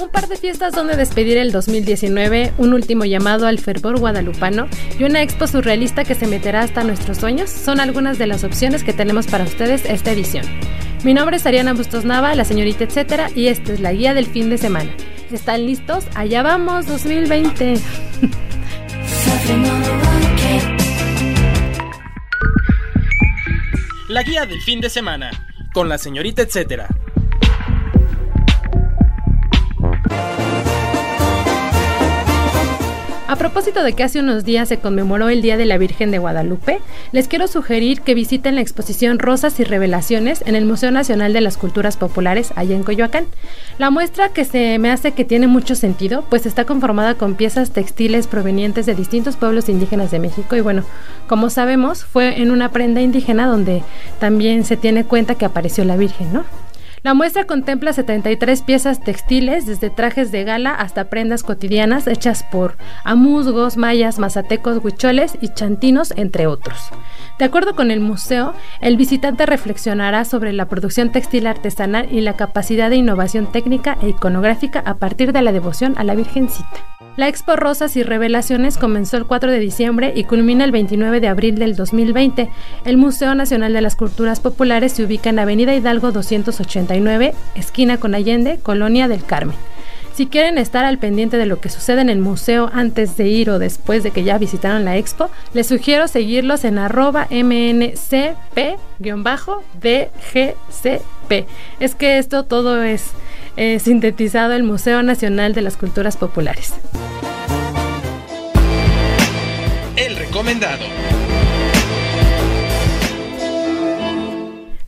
Un par de fiestas donde despedir el 2019, un último llamado al fervor guadalupano y una expo surrealista que se meterá hasta nuestros sueños son algunas de las opciones que tenemos para ustedes esta edición. Mi nombre es Ariana Bustos Nava, la señorita etcétera, y esta es la guía del fin de semana. ¿Están listos? Allá vamos, 2020. La guía del fin de semana, con la señorita etcétera. A propósito de que hace unos días se conmemoró el Día de la Virgen de Guadalupe, les quiero sugerir que visiten la exposición Rosas y Revelaciones en el Museo Nacional de las Culturas Populares, allá en Coyoacán. La muestra que se me hace que tiene mucho sentido, pues está conformada con piezas textiles provenientes de distintos pueblos indígenas de México y bueno, como sabemos, fue en una prenda indígena donde también se tiene cuenta que apareció la Virgen, ¿no? La muestra contempla 73 piezas textiles, desde trajes de gala hasta prendas cotidianas hechas por amuzgos, mayas, mazatecos, huicholes y chantinos, entre otros. De acuerdo con el museo, el visitante reflexionará sobre la producción textil artesanal y la capacidad de innovación técnica e iconográfica a partir de la devoción a la Virgencita. La Expo Rosas y Revelaciones comenzó el 4 de diciembre y culmina el 29 de abril del 2020. El Museo Nacional de las Culturas Populares se ubica en Avenida Hidalgo 289, esquina con Allende, Colonia del Carmen. Si quieren estar al pendiente de lo que sucede en el museo antes de ir o después de que ya visitaron la expo, les sugiero seguirlos en arroba mncp-dgcp. Es que esto todo es eh, sintetizado el Museo Nacional de las Culturas Populares. El recomendado.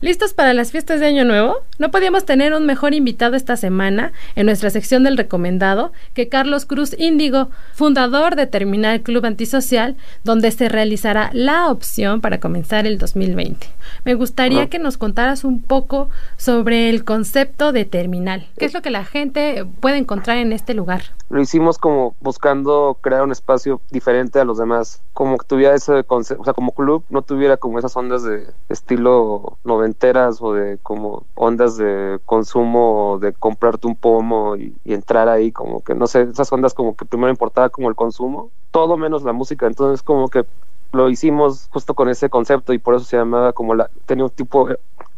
¿Listos para las fiestas de Año Nuevo? No podíamos tener un mejor invitado esta semana en nuestra sección del recomendado que Carlos Cruz Índigo, fundador de Terminal Club Antisocial, donde se realizará la opción para comenzar el 2020. Me gustaría que nos contaras un poco sobre el concepto de terminal. ¿Qué es lo que la gente puede encontrar en este lugar? Lo hicimos como buscando crear un espacio diferente a los demás, como que tuviera ese concepto, o sea, como club no tuviera como esas ondas de estilo noventeras o de como ondas de consumo, de comprarte un pomo y, y entrar ahí, como que no sé, esas ondas como que primero importaba como el consumo, todo menos la música, entonces como que lo hicimos justo con ese concepto y por eso se llamaba como la tenía un tipo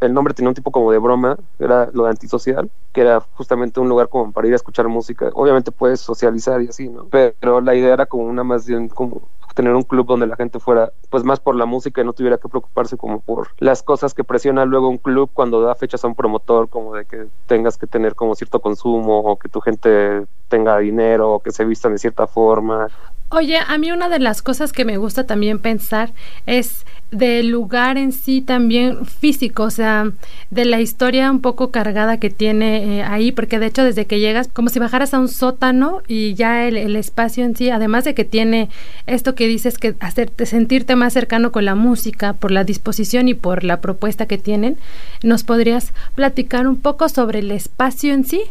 el nombre tenía un tipo como de broma era lo de antisocial que era justamente un lugar como para ir a escuchar música. Obviamente puedes socializar y así no pero la idea era como una más bien como tener un club donde la gente fuera pues más por la música y no tuviera que preocuparse como por las cosas que presiona luego un club cuando da fechas a un promotor como de que tengas que tener como cierto consumo o que tu gente tenga dinero o que se vistan de cierta forma Oye, a mí una de las cosas que me gusta también pensar es del lugar en sí también físico, o sea, de la historia un poco cargada que tiene eh, ahí, porque de hecho desde que llegas, como si bajaras a un sótano y ya el, el, espacio en sí, además de que tiene esto que dices que hacerte sentirte más cercano con la música, por la disposición y por la propuesta que tienen, ¿nos podrías platicar un poco sobre el espacio en sí?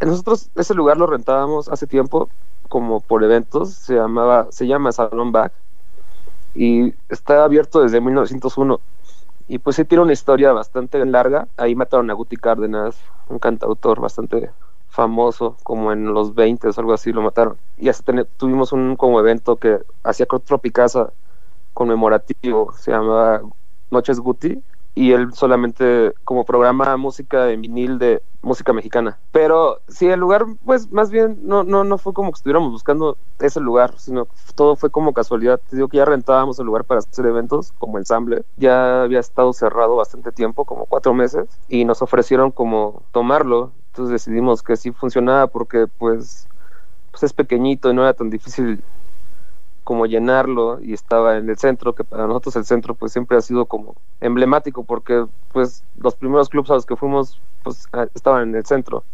Nosotros ese lugar lo rentábamos hace tiempo como por eventos, se llamaba, se llama Salón Back y está abierto desde 1901 y pues sí tiene una historia bastante larga. Ahí mataron a Guti Cárdenas, un cantautor bastante famoso, como en los 20 o algo así lo mataron. Y hasta tuvimos un como evento que hacía Tropicasa conmemorativo, se llamaba Noches Guti y él solamente como programa música en vinil de música mexicana. Pero sí, el lugar, pues más bien no, no, no fue como que estuviéramos buscando ese lugar, sino todo fue como casualidad. Te digo que ya rentábamos el lugar para hacer eventos como ensamble. Ya había estado cerrado bastante tiempo, como cuatro meses, y nos ofrecieron como tomarlo. Entonces decidimos que sí funcionaba porque pues, pues es pequeñito y no era tan difícil como llenarlo y estaba en el centro, que para nosotros el centro pues siempre ha sido como emblemático porque pues los primeros clubes a los que fuimos pues estaban en el centro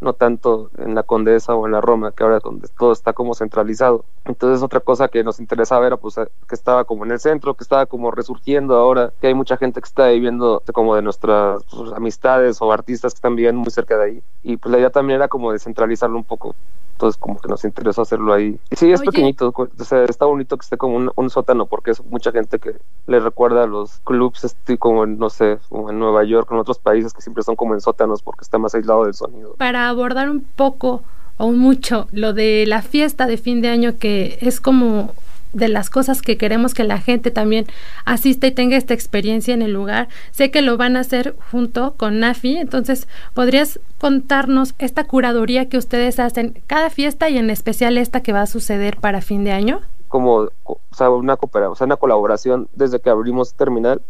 no tanto en la Condesa o en la Roma, que ahora donde todo está como centralizado. Entonces otra cosa que nos interesaba era pues que estaba como en el centro, que estaba como resurgiendo ahora, que hay mucha gente que está viviendo como de nuestras pues, amistades o artistas que están viviendo muy cerca de ahí. Y pues la idea también era como descentralizarlo un poco entonces como que nos interesó hacerlo ahí. Y sí, es pequeñito, o sea, está bonito que esté como un, sótano porque es mucha gente que le recuerda a los clubs este, como en, no sé, como en Nueva York, en otros países que siempre son como en sótanos porque está más aislado del sonido. Para abordar un poco o mucho lo de la fiesta de fin de año que es como de las cosas que queremos que la gente también asista y tenga esta experiencia en el lugar. Sé que lo van a hacer junto con NAFI, entonces podrías contarnos esta curaduría que ustedes hacen cada fiesta y en especial esta que va a suceder para fin de año. Como o una, o sea, una colaboración desde que abrimos Terminal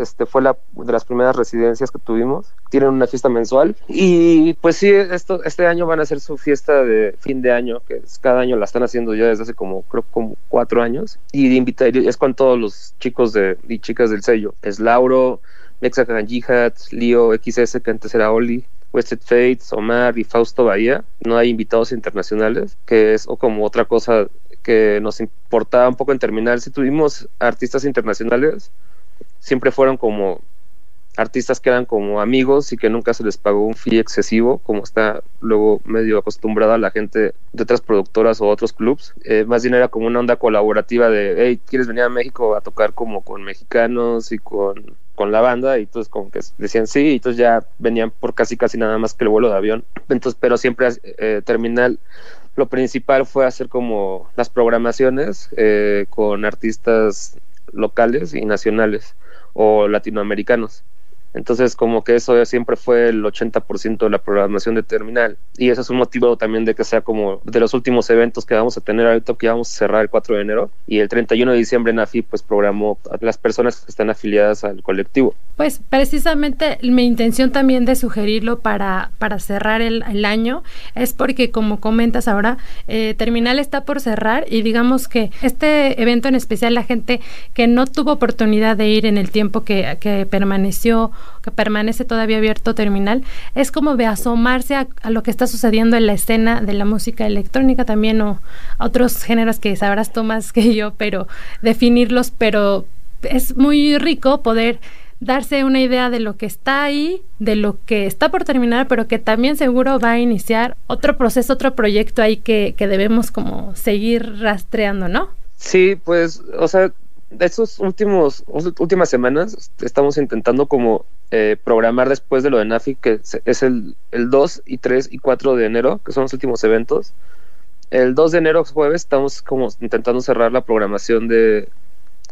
este fue la de las primeras residencias que tuvimos. Tienen una fiesta mensual y pues sí, esto este año van a hacer su fiesta de fin de año, que es, cada año la están haciendo ya desde hace como creo como cuatro años y invitar es con todos los chicos de y chicas del sello. Es Lauro, Mexican Jihad, Leo XS que antes era Oli, Wested Fates, Omar y Fausto Bahía. No hay invitados internacionales, que es o como otra cosa que nos importaba un poco en terminar. Si tuvimos artistas internacionales, siempre fueron como artistas que eran como amigos y que nunca se les pagó un fee excesivo, como está luego medio acostumbrada la gente de otras productoras o otros clubs. Eh, más bien era como una onda colaborativa de, hey, ¿quieres venir a México a tocar como con mexicanos y con, con la banda? Y entonces como que decían sí, y entonces ya venían por casi casi nada más que el vuelo de avión. Entonces, pero siempre eh, Terminal lo principal fue hacer como las programaciones eh, con artistas locales y nacionales o latinoamericanos. Entonces, como que eso siempre fue el 80% de la programación de Terminal. Y eso es un motivo también de que sea como de los últimos eventos que vamos a tener ahorita, que vamos a cerrar el 4 de enero. Y el 31 de diciembre NAFI pues programó las personas que están afiliadas al colectivo. Pues precisamente mi intención también de sugerirlo para, para cerrar el, año es porque, como comentas ahora, eh, Terminal está por cerrar y digamos que este evento en especial, la gente que no tuvo oportunidad de ir en el tiempo que, que permaneció que permanece todavía abierto terminal, es como de asomarse a, lo que está sucediendo en la escena de la música electrónica también o otros géneros que sabrás tú más que yo, pero definirlos, pero es muy rico poder darse una idea de lo que está ahí, de lo que está por terminar, pero que también seguro va a iniciar otro proceso, otro proyecto ahí que, que debemos como seguir rastreando, ¿no? Sí, pues, o sea, estos últimos últimas semanas estamos intentando como eh, programar después de lo de Nafi, que es el, el 2 y 3 y 4 de enero, que son los últimos eventos. El 2 de enero, jueves, estamos como intentando cerrar la programación de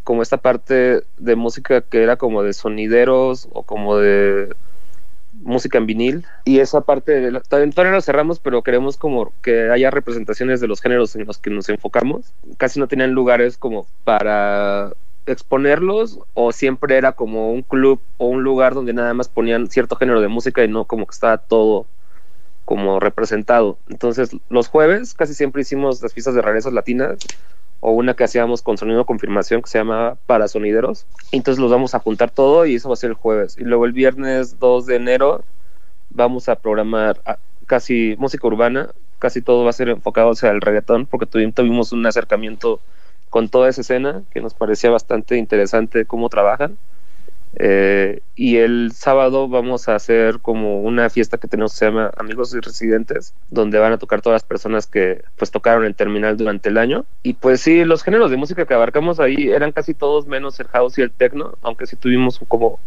como esta parte de música que era como de sonideros o como de música en vinil. Y esa parte todavía no cerramos pero queremos como que haya representaciones de los géneros en los que nos enfocamos. Casi no tenían lugares como para exponerlos o siempre era como un club o un lugar donde nada más ponían cierto género de música y no como que estaba todo como representado. Entonces los jueves casi siempre hicimos las fiestas de rarezas latinas o una que hacíamos con sonido confirmación que se llama para sonideros. Entonces los vamos a juntar todo y eso va a ser el jueves. Y luego el viernes 2 de enero vamos a programar casi música urbana, casi todo va a ser enfocado hacia el reggaetón porque tuvimos un acercamiento con toda esa escena que nos parecía bastante interesante cómo trabajan. Eh, y el sábado vamos a hacer como una fiesta que tenemos que se llama Amigos y Residentes, donde van a tocar todas las personas que pues tocaron el terminal durante el año. Y pues sí, los géneros de música que abarcamos ahí eran casi todos menos el house y el techno, aunque sí tuvimos como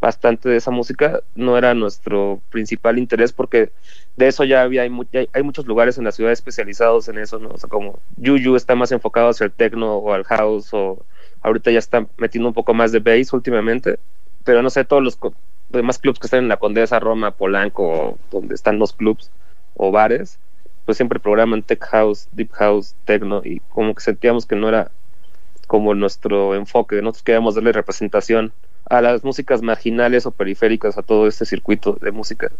bastante de esa música, no era nuestro principal interés porque de eso ya había, hay, hay muchos lugares en la ciudad especializados en eso, ¿no? O sea, como Yuyu está más enfocado hacia el techno o al house o Ahorita ya están metiendo un poco más de bass últimamente, pero no sé, todos los demás clubs que están en la Condesa, Roma, Polanco, donde están los clubs o bares, pues siempre programan tech house, deep house, techno, y como que sentíamos que no era como nuestro enfoque, nosotros queríamos darle representación a las músicas marginales o periféricas a todo este circuito de música.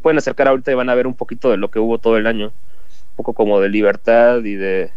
Pueden acercar ahorita y van a ver un poquito de lo que hubo todo el año, un poco como de libertad y de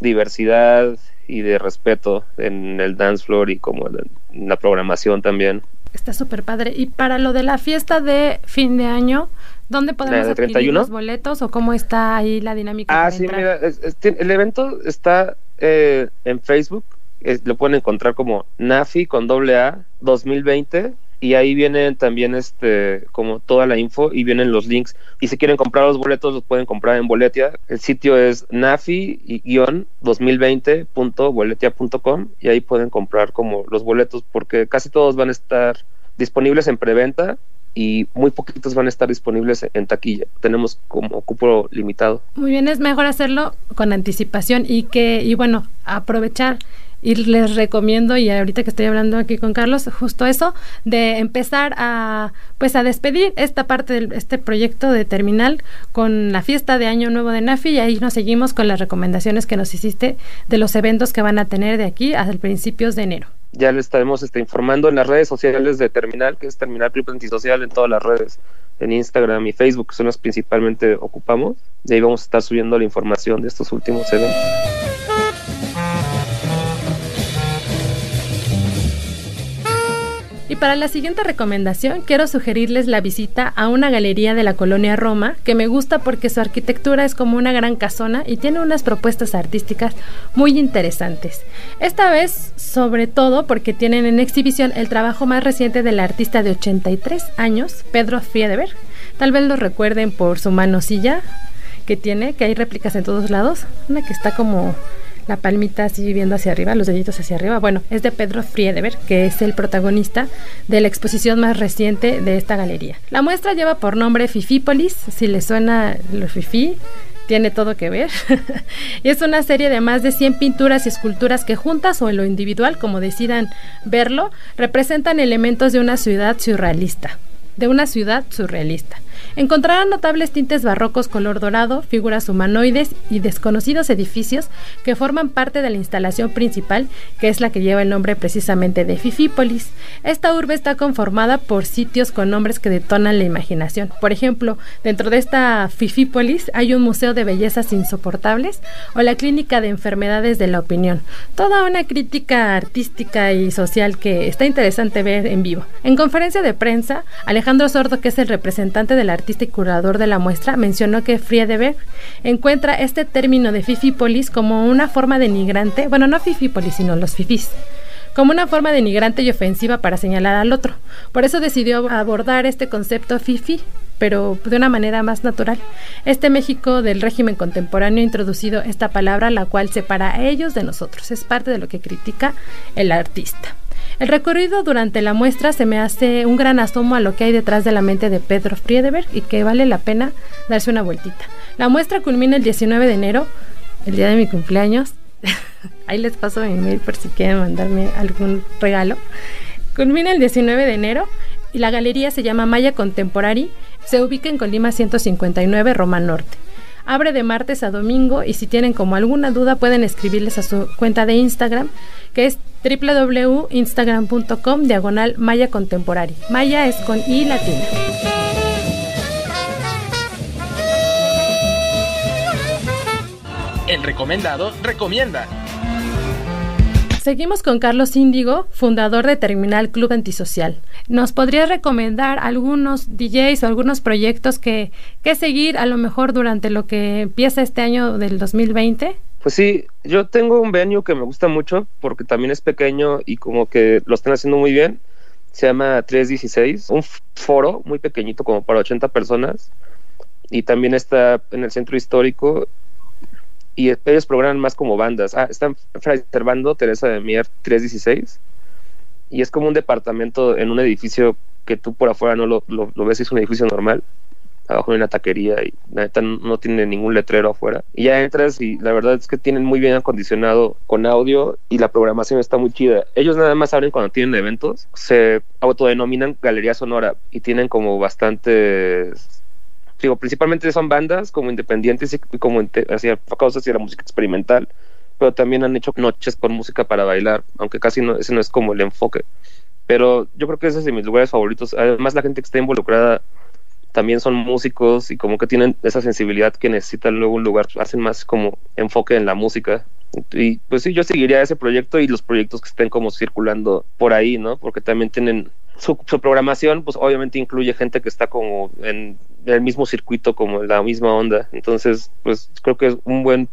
diversidad y de respeto en el dance floor y como en la programación también. Está súper padre. Y para lo de la fiesta de fin de año, ¿dónde podemos de adquirir 31? los boletos o cómo está ahí la dinámica? Ah, sí, entrar? mira, es- es- tiene- el evento está eh, en Facebook, es- lo pueden encontrar como NAFI con doble A 2020 y ahí vienen también este como toda la info y vienen los links y si quieren comprar los boletos los pueden comprar en Boletia. El sitio es nafi-2020.boletia.com y ahí pueden comprar como los boletos porque casi todos van a estar disponibles en preventa y muy poquitos van a estar disponibles en taquilla. Tenemos como cupo limitado. Muy bien, es mejor hacerlo con anticipación y que, y bueno, aprovechar. Y les recomiendo, y ahorita que estoy hablando aquí con Carlos, justo eso, de empezar a, pues a despedir esta parte de este proyecto de terminal con la fiesta de Año Nuevo de NAFI y ahí nos seguimos con las recomendaciones que nos hiciste de los eventos que van a tener de aquí hasta el principios de enero. ya le estaremos este, informando en las redes sociales de Terminal, que es Terminal Club Antisocial en todas las redes, en Instagram y Facebook, que son las principalmente ocupamos. Y ahí vamos a estar subiendo la información de estos últimos eventos. Para la siguiente recomendación, quiero sugerirles la visita a una galería de la colonia Roma, que me gusta porque su arquitectura es como una gran casona y tiene unas propuestas artísticas muy interesantes. Esta vez, sobre todo, porque tienen en exhibición el trabajo más reciente del artista de 83 años, Pedro Friedeberg. Tal vez lo recuerden por su manosilla que tiene, que hay réplicas en todos lados. Una que está como la palmita así viendo hacia arriba, los deditos hacia arriba. Bueno, es de Pedro Friedeberg, que es el protagonista de la exposición más reciente de esta galería. La muestra lleva por nombre Fifípolis, si le suena lo fifí, tiene todo que ver. y es una serie de más de 100 pinturas y esculturas que juntas o en lo individual, como decidan verlo, representan elementos de una ciudad surrealista de una ciudad surrealista. Encontrarán notables tintes barrocos color dorado, figuras humanoides y desconocidos edificios que forman parte de la instalación principal, que es la que lleva el nombre precisamente de Fifípolis. Esta urbe está conformada por sitios con nombres que detonan la imaginación. Por ejemplo, dentro de esta Fifípolis hay un museo de bellezas insoportables o la clínica de enfermedades de la opinión. Toda una crítica artística y social que está interesante ver en vivo. En conferencia de prensa, Alejandro Sordo, que es el representante del artista y curador de la muestra, mencionó que Friedeberg encuentra este término de Fifípolis como una forma denigrante, bueno, no Fifípolis, sino los fifís como una forma denigrante y ofensiva para señalar al otro. Por eso decidió abordar este concepto fifi, pero de una manera más natural. Este México del régimen contemporáneo ha introducido esta palabra, la cual separa a ellos de nosotros. Es parte de lo que critica el artista. El recorrido durante la muestra se me hace un gran asomo a lo que hay detrás de la mente de Pedro Friedeberg y que vale la pena darse una vueltita. La muestra culmina el 19 de enero, el día de mi cumpleaños. Ahí les paso mi mail por si quieren mandarme algún regalo. Culmina el 19 de enero y la galería se llama Maya Contemporary. Se ubica en Colima 159, Roma Norte. Abre de martes a domingo y si tienen como alguna duda pueden escribirles a su cuenta de Instagram que es www.instagram.com diagonal Maya Contemporary. Maya es con I latina. El recomendado recomienda. Seguimos con Carlos Índigo, fundador de Terminal Club Antisocial. ¿Nos podrías recomendar algunos DJs o algunos proyectos que, que seguir a lo mejor durante lo que empieza este año del 2020? Pues sí, yo tengo un venue que me gusta mucho porque también es pequeño y como que lo están haciendo muy bien. Se llama 316, un foro muy pequeñito como para 80 personas y también está en el centro histórico y ellos programan más como bandas. Ah, están Fray Servando, Teresa de Mier 316 y es como un departamento en un edificio que tú por afuera no lo, lo, lo ves, es un edificio normal abajo hay una taquería y la neta no tiene ningún letrero afuera. Y ya entras y la verdad es que tienen muy bien acondicionado con audio y la programación está muy chida. Ellos nada más abren cuando tienen eventos, se autodenominan Galería Sonora y tienen como bastantes digo, principalmente son bandas como independientes y como hacia enfocados hacia la música experimental, pero también han hecho noches con música para bailar, aunque casi no, ese no es como el enfoque. Pero yo creo que ese es de mis lugares favoritos. Además, la gente que está involucrada también son músicos y como que tienen esa sensibilidad que necesitan luego un lugar, hacen más como enfoque en la música Y pues sí, yo seguiría ese proyecto y los proyectos que estén como circulando por ahí, ¿no? Porque también tienen su, programación, pues obviamente incluye gente que está como en el mismo circuito, como en la misma onda. Entonces, pues creo que es un buen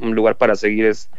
lugar para seguir es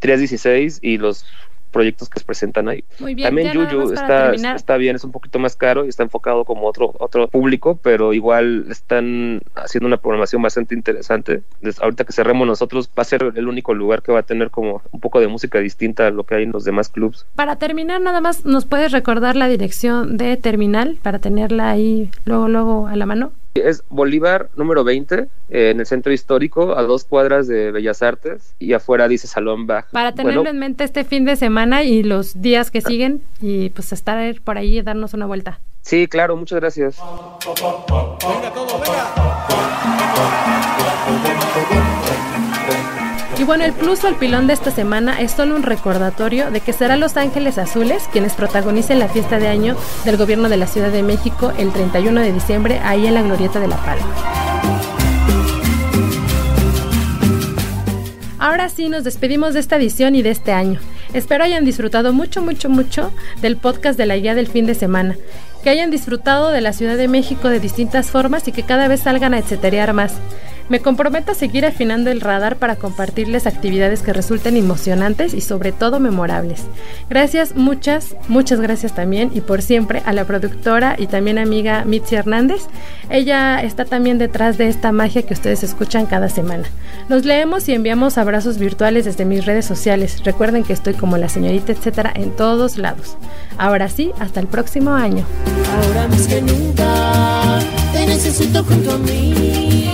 316 y los proyectos que se presentan ahí. También Yuyu está, está bien, es un poquito más caro y está enfocado como otro, otro público, pero igual están haciendo una programación bastante interesante. Desde ahorita que cerremos nosotros, va a ser el único lugar que va a tener como un poco de música distinta a lo que hay en los demás clubs. Para terminar, nada más, ¿nos puedes recordar la dirección de Terminal para tenerla ahí luego, luego a la mano? Es Bolívar número 20, eh, en el centro histórico, a dos cuadras de Bellas Artes, y afuera dice Salón Bach. Para tenerlo en mente este fin de semana y los días que siguen, y pues estar por ahí y darnos una vuelta. Sí, claro, muchas gracias. Venga, todo, venga. Y bueno, el plus o el pilón de esta semana es solo un recordatorio de que será Los Ángeles Azules quienes protagonicen la fiesta de año del gobierno de la Ciudad de México el 31 de diciembre ahí en la Glorieta de la Palma. Ahora sí, nos despedimos de esta edición y de este año. Espero hayan disfrutado mucho, mucho, mucho del podcast de la guía del fin de semana. Que hayan disfrutado de la Ciudad de México de distintas formas y que cada vez salgan a etceterear más. Me comprometo a seguir afinando el radar para compartirles actividades que resulten emocionantes y sobre todo memorables. Gracias, muchas, muchas gracias también y por siempre a la productora y también amiga Mitzi Hernández. Ella está también detrás de esta magia que ustedes escuchan cada semana. Nos leemos y enviamos abrazos virtuales desde mis redes sociales. Recuerden que estoy como la señorita etcétera en todos lados. Ahora sí, hasta el próximo año. Ahora más que nunca te necesito junto a mí